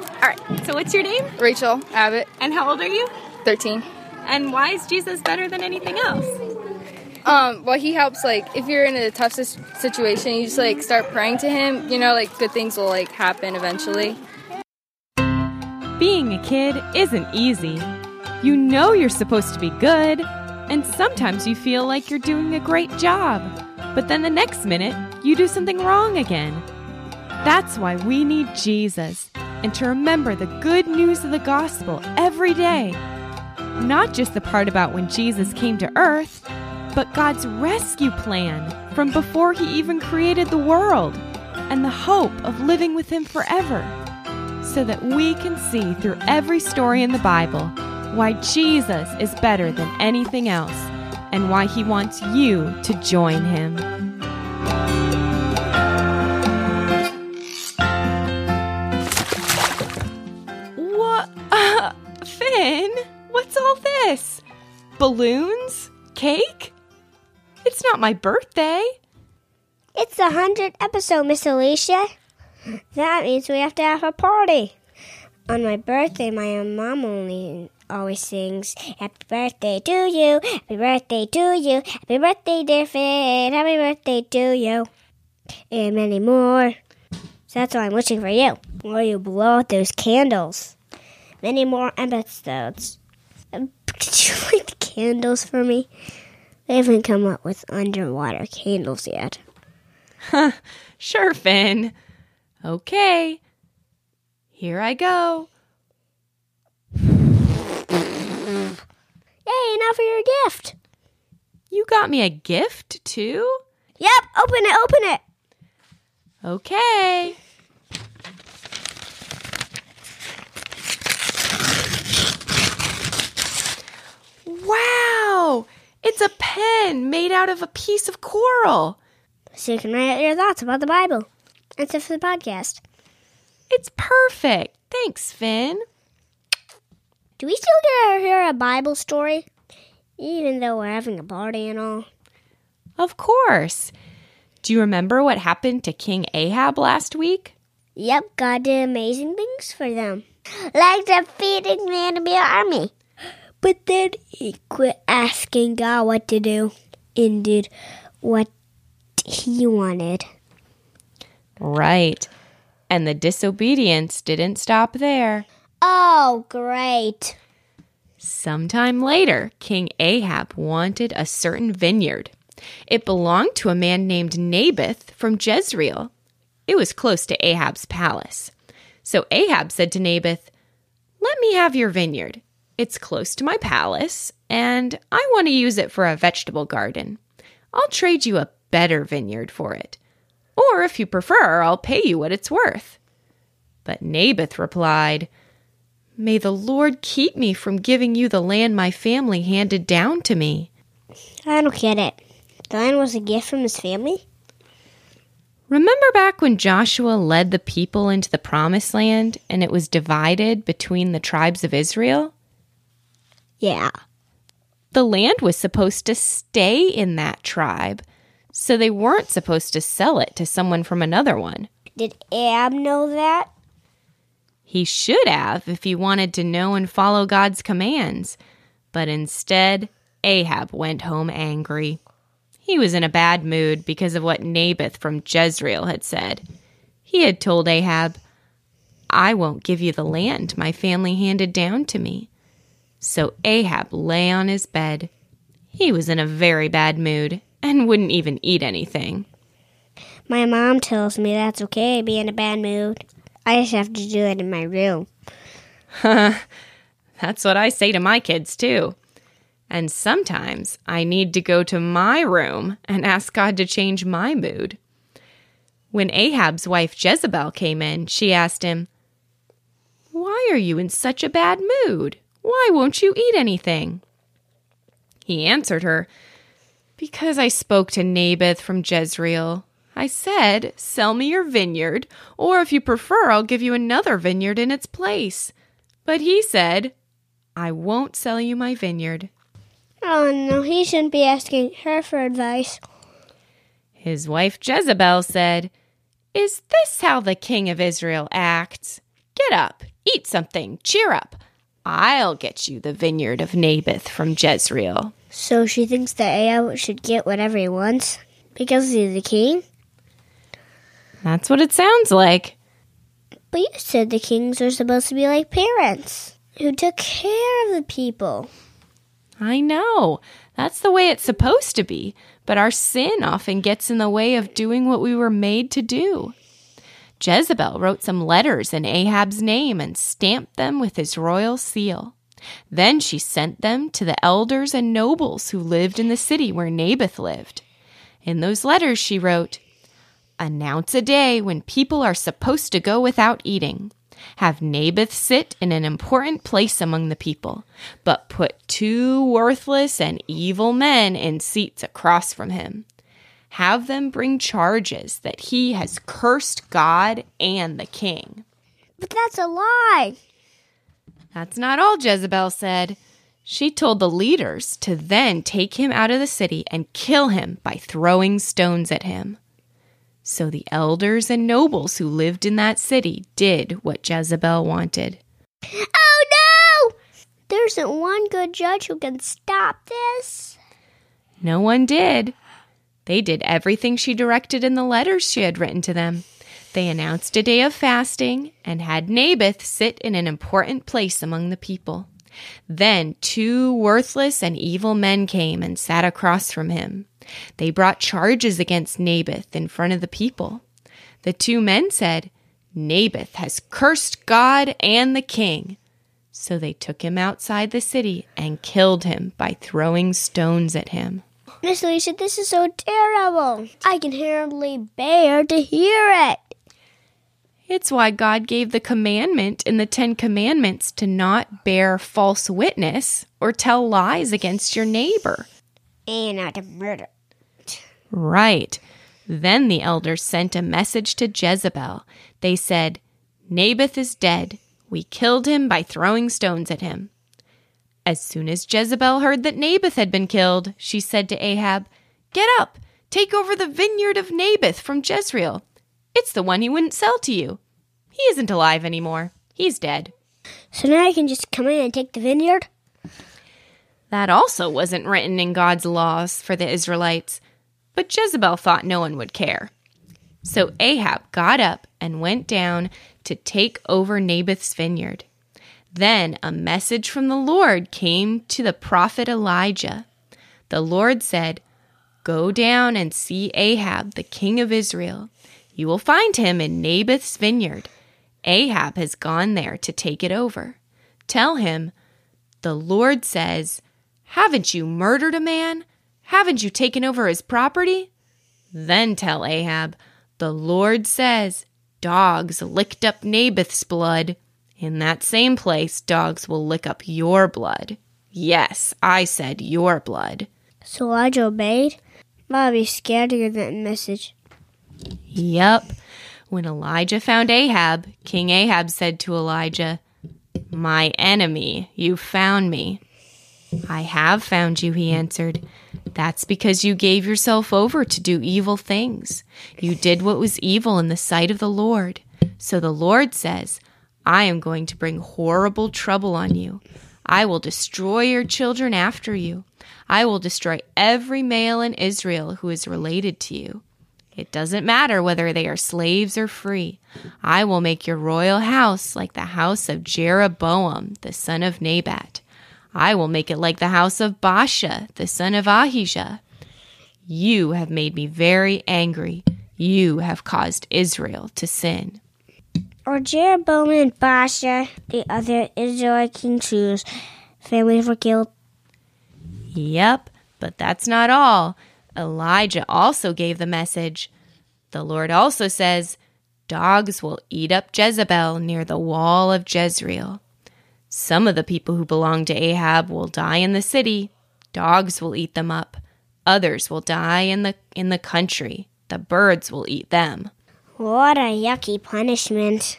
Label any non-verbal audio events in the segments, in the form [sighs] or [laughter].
All right. So what's your name? Rachel Abbott, And how old are you? 13. And why is Jesus better than anything else? Um, well, he helps, like, if you're in a tough situation, you just, like, start praying to him, you know, like, good things will, like, happen eventually. Being a kid isn't easy. You know you're supposed to be good, and sometimes you feel like you're doing a great job. But then the next minute, you do something wrong again. That's why we need Jesus and to remember the good news of the gospel every day. Not just the part about when Jesus came to earth, but God's rescue plan from before he even created the world and the hope of living with him forever so that we can see through every story in the Bible why Jesus is better than anything else and why he wants you to join him. What's all this? Balloons? Cake? It's not my birthday. It's the 100th episode, Miss Alicia. That means we have to have a party. On my birthday, my mom only always sings, Happy birthday to you, happy birthday to you, happy birthday, dear Finn, happy birthday to you, and many more. So that's why I'm wishing for you. While you blow out those candles. Many more episodes. Um, [laughs] Could you light the candles for me? They haven't come up with underwater candles yet. Huh, Sure, Finn. Okay. Here I go. Yay, now for your gift. You got me a gift, too? Yep, open it, open it. Okay. Wow! It's a pen made out of a piece of coral. So you can write out your thoughts about the Bible. That's it for the podcast. It's perfect. Thanks, Finn. Do we still get to hear a Bible story? Even though we're having a party and all. Of course. Do you remember what happened to King Ahab last week? Yep, God did amazing things for them. Like defeating the enemy army. But then he quit asking God what to do and did what he wanted. Right. And the disobedience didn't stop there. Oh, great. Sometime later, King Ahab wanted a certain vineyard. It belonged to a man named Naboth from Jezreel. It was close to Ahab's palace. So Ahab said to Naboth, Let me have your vineyard. It's close to my palace, and I want to use it for a vegetable garden. I'll trade you a better vineyard for it. Or if you prefer, I'll pay you what it's worth. But Naboth replied, May the Lord keep me from giving you the land my family handed down to me. I don't get it. The land was a gift from his family? Remember back when Joshua led the people into the promised land and it was divided between the tribes of Israel? Yeah. The land was supposed to stay in that tribe, so they weren't supposed to sell it to someone from another one. Did Ahab know that? He should have if he wanted to know and follow God's commands. But instead, Ahab went home angry. He was in a bad mood because of what Naboth from Jezreel had said. He had told Ahab, I won't give you the land my family handed down to me. So Ahab lay on his bed. He was in a very bad mood and wouldn't even eat anything. My mom tells me that's okay, be in a bad mood. I just have to do it in my room. [laughs] That's what I say to my kids, too. And sometimes I need to go to my room and ask God to change my mood. When Ahab's wife Jezebel came in, she asked him, Why are you in such a bad mood? Why won't you eat anything? He answered her, Because I spoke to Naboth from Jezreel. I said, Sell me your vineyard, or if you prefer, I'll give you another vineyard in its place. But he said, I won't sell you my vineyard. Oh no, he shouldn't be asking her for advice. His wife Jezebel said, Is this how the king of Israel acts? Get up, Eat something. Cheer up. I'll get you the vineyard of Naboth from Jezreel. So she thinks that Ahab should get whatever he wants because he's the king? That's what it sounds like. But you said the kings are supposed to be like parents who took care of the people. I know. That's the way it's supposed to be. But our sin often gets in the way of doing what we were made to do. Jezebel wrote some letters in Ahab's name and stamped them with his royal seal. Then she sent them to the elders and nobles who lived in the city where Naboth lived. In those letters, she wrote, Announce a day when people are supposed to go without eating. Have Naboth sit in an important place among the people, but put two worthless and evil men in seats across from him. Have them bring charges that he has cursed God and the king. But that's a lie. That's not all Jezebel said. She told the leaders to then take him out of the city and kill him by throwing stones at him. So the elders and nobles who lived in that city did what Jezebel wanted. Oh no! There isn't one good judge who can stop this. No one did. They did everything she directed in the letters she had written to them. They announced a day of fasting and had Naboth sit in an important place among the people. Then two worthless and evil men came and sat across from him. They brought charges against Naboth in front of the people. The two men said, Naboth has cursed God and the king. So they took him outside the city and killed him by throwing stones at him. Miss Alicia, this is so terrible. I can hardly bear to hear it. It's why God gave the commandment in the Ten Commandments to not bear false witness or tell lies against your neighbor. And not to murder. Right. Then the elders sent a message to Jezebel. They said, Naboth is dead. We killed him by throwing stones at him. As soon as Jezebel heard that Naboth had been killed, she said to Ahab, Get up, take over the vineyard of Naboth from Jezreel. It's the one he wouldn't sell to you. He isn't alive anymore. He's dead. So now I can just come in and take the vineyard? That also wasn't written in God's laws for the Israelites, but Jezebel thought no one would care. So Ahab got up and went down to take over Naboth's vineyard. Then a message from the Lord came to the prophet Elijah. The Lord said, Go down and see Ahab, the king of Israel. You will find him in Naboth's vineyard. Ahab has gone there to take it over. Tell him, The Lord says, Haven't you murdered a man? Haven't you taken over his property? Then tell Ahab, The Lord says, Dogs licked up Naboth's blood. In that same place, dogs will lick up your blood. Yes, I said your blood. So Elijah obeyed? Bobby's scared to hear that message. Yep. When Elijah found Ahab, King Ahab said to Elijah, My enemy, you found me. I have found you, he answered. That's because you gave yourself over to do evil things. You did what was evil in the sight of the Lord. So the Lord says, I am going to bring horrible trouble on you. I will destroy your children after you. I will destroy every male in Israel who is related to you. It doesn't matter whether they are slaves or free. I will make your royal house like the house of Jeroboam, the son of Nebat. I will make it like the house of Baasha, the son of Ahijah. You have made me very angry. You have caused Israel to sin. Or Jeroboam and Baasha, the other Israelite kings whose families were killed. Yep, but that's not all. Elijah also gave the message. The Lord also says, Dogs will eat up Jezebel near the wall of Jezreel. Some of the people who belong to Ahab will die in the city. Dogs will eat them up. Others will die in the in the country. The birds will eat them. What a yucky punishment.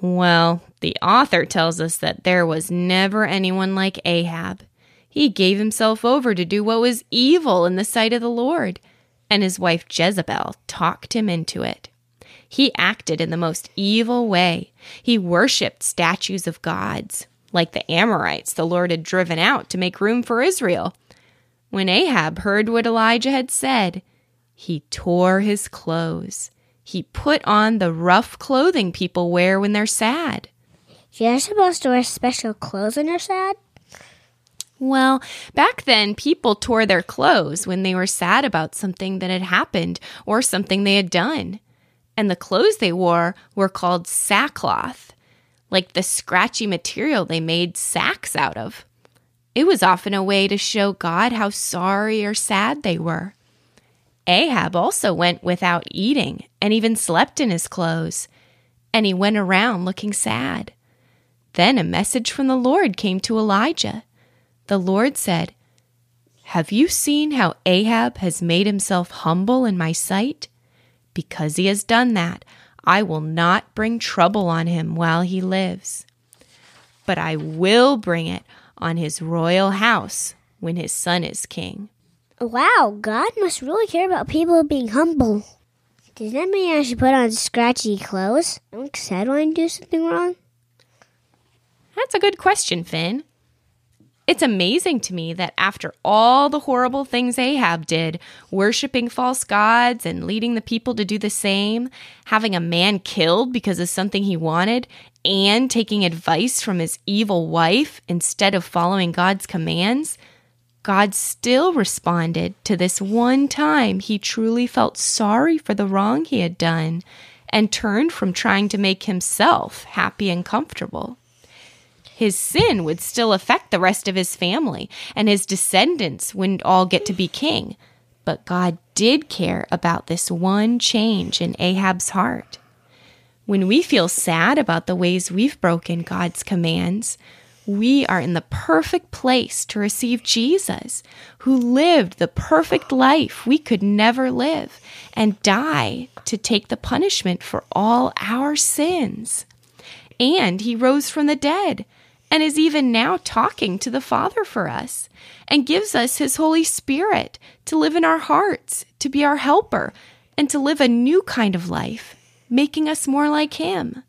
Well, the author tells us that there was never anyone like Ahab. He gave himself over to do what was evil in the sight of the Lord, and his wife Jezebel talked him into it. He acted in the most evil way. He worshiped statues of gods, like the Amorites the Lord had driven out to make room for Israel. When Ahab heard what Elijah had said, he tore his clothes. He put on the rough clothing people wear when they're sad. You're supposed to wear special clothes when you're sad? Well, back then, people tore their clothes when they were sad about something that had happened or something they had done. And the clothes they wore were called sackcloth, like the scratchy material they made sacks out of. It was often a way to show God how sorry or sad they were. Ahab also went without eating and even slept in his clothes, and he went around looking sad. Then a message from the Lord came to Elijah the Lord said, Have you seen how Ahab has made himself humble in my sight? Because he has done that, I will not bring trouble on him while he lives. But I will bring it on his royal house when his son is king. Wow, God must really care about people being humble. Does that mean I should put on scratchy clothes? I'm sad when I do something wrong. That's a good question, Finn. It's amazing to me that after all the horrible things Ahab did, worshiping false gods and leading the people to do the same, having a man killed because of something he wanted, and taking advice from his evil wife instead of following God's commands, God still responded to this one time he truly felt sorry for the wrong he had done and turned from trying to make himself happy and comfortable his sin would still affect the rest of his family, and his descendants wouldn't all get to be king. But God did care about this one change in Ahab's heart. When we feel sad about the ways we've broken God's commands, we are in the perfect place to receive Jesus, who lived the perfect life we could never live and die to take the punishment for all our sins. And he rose from the dead and is even now talking to the Father for us and gives us His Holy Spirit to live in our hearts, to be our helper, and to live a new kind of life, making us more like Him.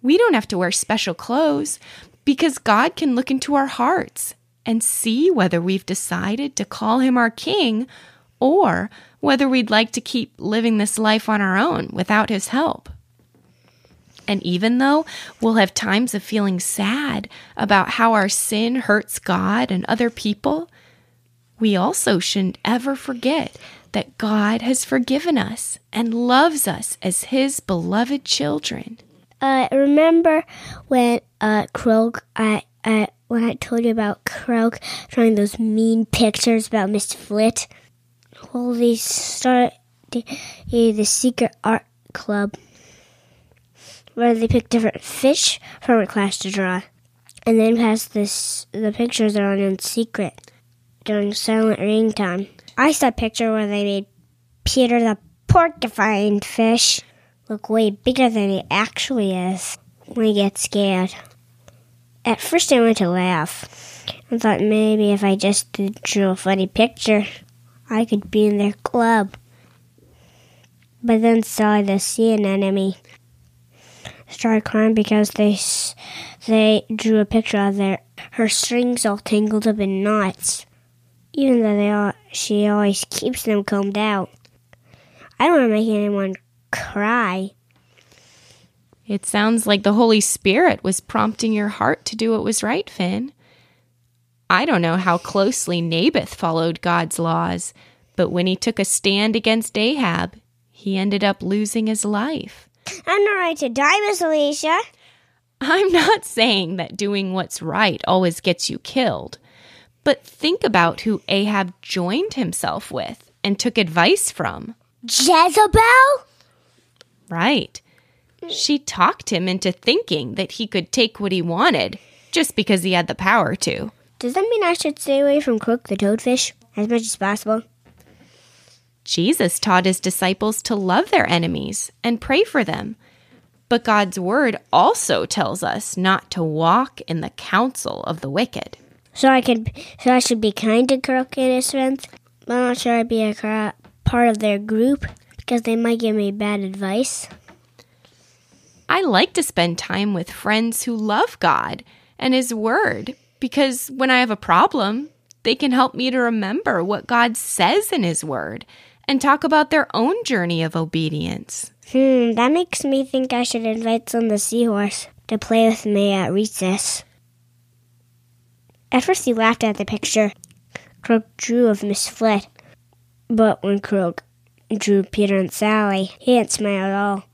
We don't have to wear special clothes because God can look into our hearts and see whether we've decided to call Him our King or whether we'd like to keep living this life on our own without His help. And even though we'll have times of feeling sad about how our sin hurts God and other people, we also shouldn't ever forget that God has forgiven us and loves us as His beloved children. Uh, remember when uh, Croak, I, I, when I told you about Croak drawing those mean pictures about Miss Flit? Well, they started the, secret art club where they pick different fish from a class to draw, and then pass this the pictures on in secret during silent reading time. I saw a picture where they made Peter the porcupine fish look way bigger than he actually is when he gets scared. At first, I went to laugh. I thought maybe if I just drew a funny picture, I could be in their club. But then saw the sea anemone started crying because they they drew a picture of their her strings all tangled up in knots. Even though they all, she always keeps them combed out. I don't want to make anyone cry. It sounds like the Holy Spirit was prompting your heart to do what was right, Finn. I don't know how closely Naboth followed God's laws, but when he took a stand against Ahab, he ended up losing his life. I'm not right to die, Miss Alicia. I'm not saying that doing what's right always gets you killed, but think about who Ahab joined himself with and took advice from. Jezebel? Right. She talked him into thinking that he could take what he wanted just because he had the power to. Does that mean I should stay away from Croak the toadfish as much as possible? Jesus taught his disciples to love their enemies and pray for them. But God's word also tells us not to walk in the counsel of the wicked. So I could, so I should be kind to Croak and his friends, but I'm not sure I'd be a part of their group because they might give me bad advice. I like to spend time with friends who love God and His Word because when I have a problem, they can help me to remember what God says in His Word and talk about their own journey of obedience. Hmm, that makes me think I should invite some of the seahorse to play with me at recess. At first, he laughed at the picture Croak drew of Miss Flett, but when Croak drew Peter and Sally, he didn't smile at all.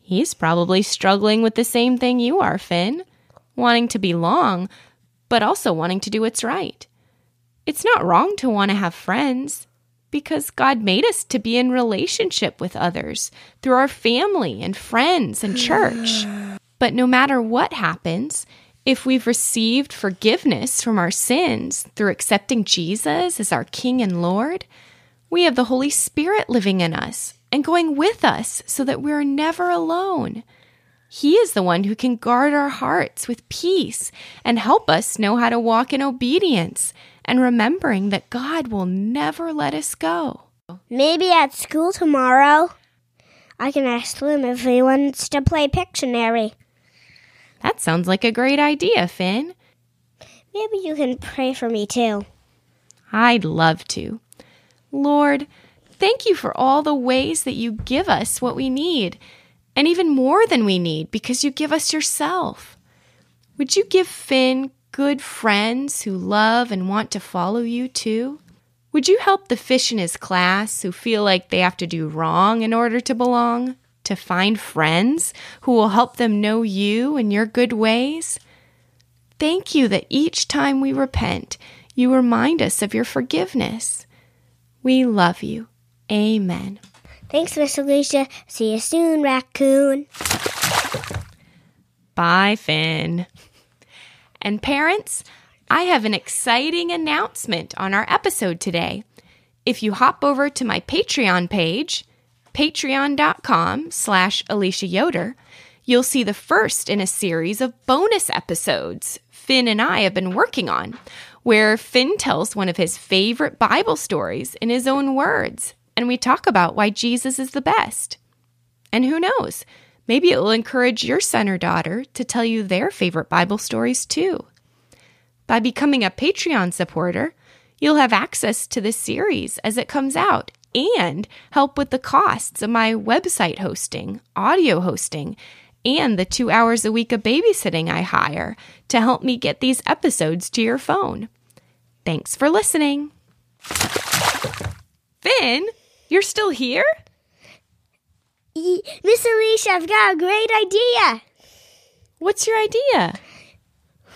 He's probably struggling with the same thing you are, Finn, wanting to belong, but also wanting to do what's right. It's not wrong to want to have friends because God made us to be in relationship with others through our family and friends and [sighs] church. But no matter what happens, if we've received forgiveness from our sins through accepting Jesus as our King and Lord, we have the Holy Spirit living in us and going with us so that we're never alone. He is the one who can guard our hearts with peace and help us know how to walk in obedience and remembering that God will never let us go. Maybe at school tomorrow, I can ask Slim if he wants to play Pictionary. That sounds like a great idea, Finn. Maybe you can pray for me too. I'd love to. Lord, thank you for all the ways that you give us what we need, and even more than we need because you give us yourself. Would you give Finn good friends who love and want to follow you too? Would you help the fish in his class who feel like they have to do wrong in order to belong? To find friends who will help them know you and your good ways? Thank you that each time we repent, you remind us of your forgiveness. We love you. Amen. Thanks, Miss Alicia. See you soon, raccoon. Bye, Finn. And parents, I have an exciting announcement on our episode today. If you hop over to my Patreon page, patreon.com slash Alicia Yoder, you'll see the first in a series of bonus episodes Finn and I have been working on, where Finn tells one of his favorite Bible stories in his own words, and we talk about why Jesus is the best. And who knows, maybe it will encourage your son or daughter to tell you their favorite Bible stories too. By becoming a Patreon supporter, you'll have access to this series as it comes out and help with the costs of my website hosting, audio hosting, and the two hours a week of babysitting I hire to help me get these episodes to your phone. Thanks for listening. Finn, you're still here? Miss Alicia, I've got a great idea. What's your idea?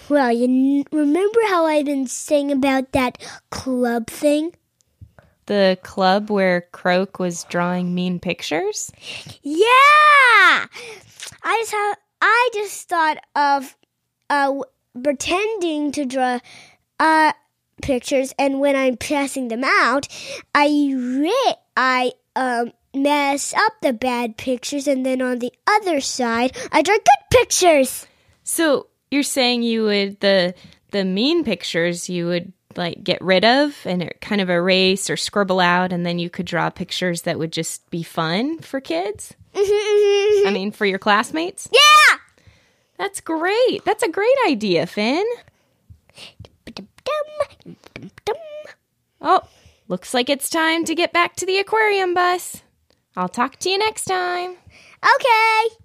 Well, you n- remember how I've been saying about that club thing? The club where Croak was drawing mean pictures? Yeah! I just have, I just thought of uh, pretending to draw uh, pictures, and when I'm passing them out, I re- I um mess up the bad pictures, and then on the other side, I draw good pictures. So you're saying you would the the mean pictures you would like get rid of and kind of erase or scribble out and then you could draw pictures that would just be fun for kids? Mm-hmm. I mean for your classmates? yeah. That's great. That's a great idea, Finn. Oh, looks like it's time to get back to the aquarium bus. I'll talk to you next time. Okay.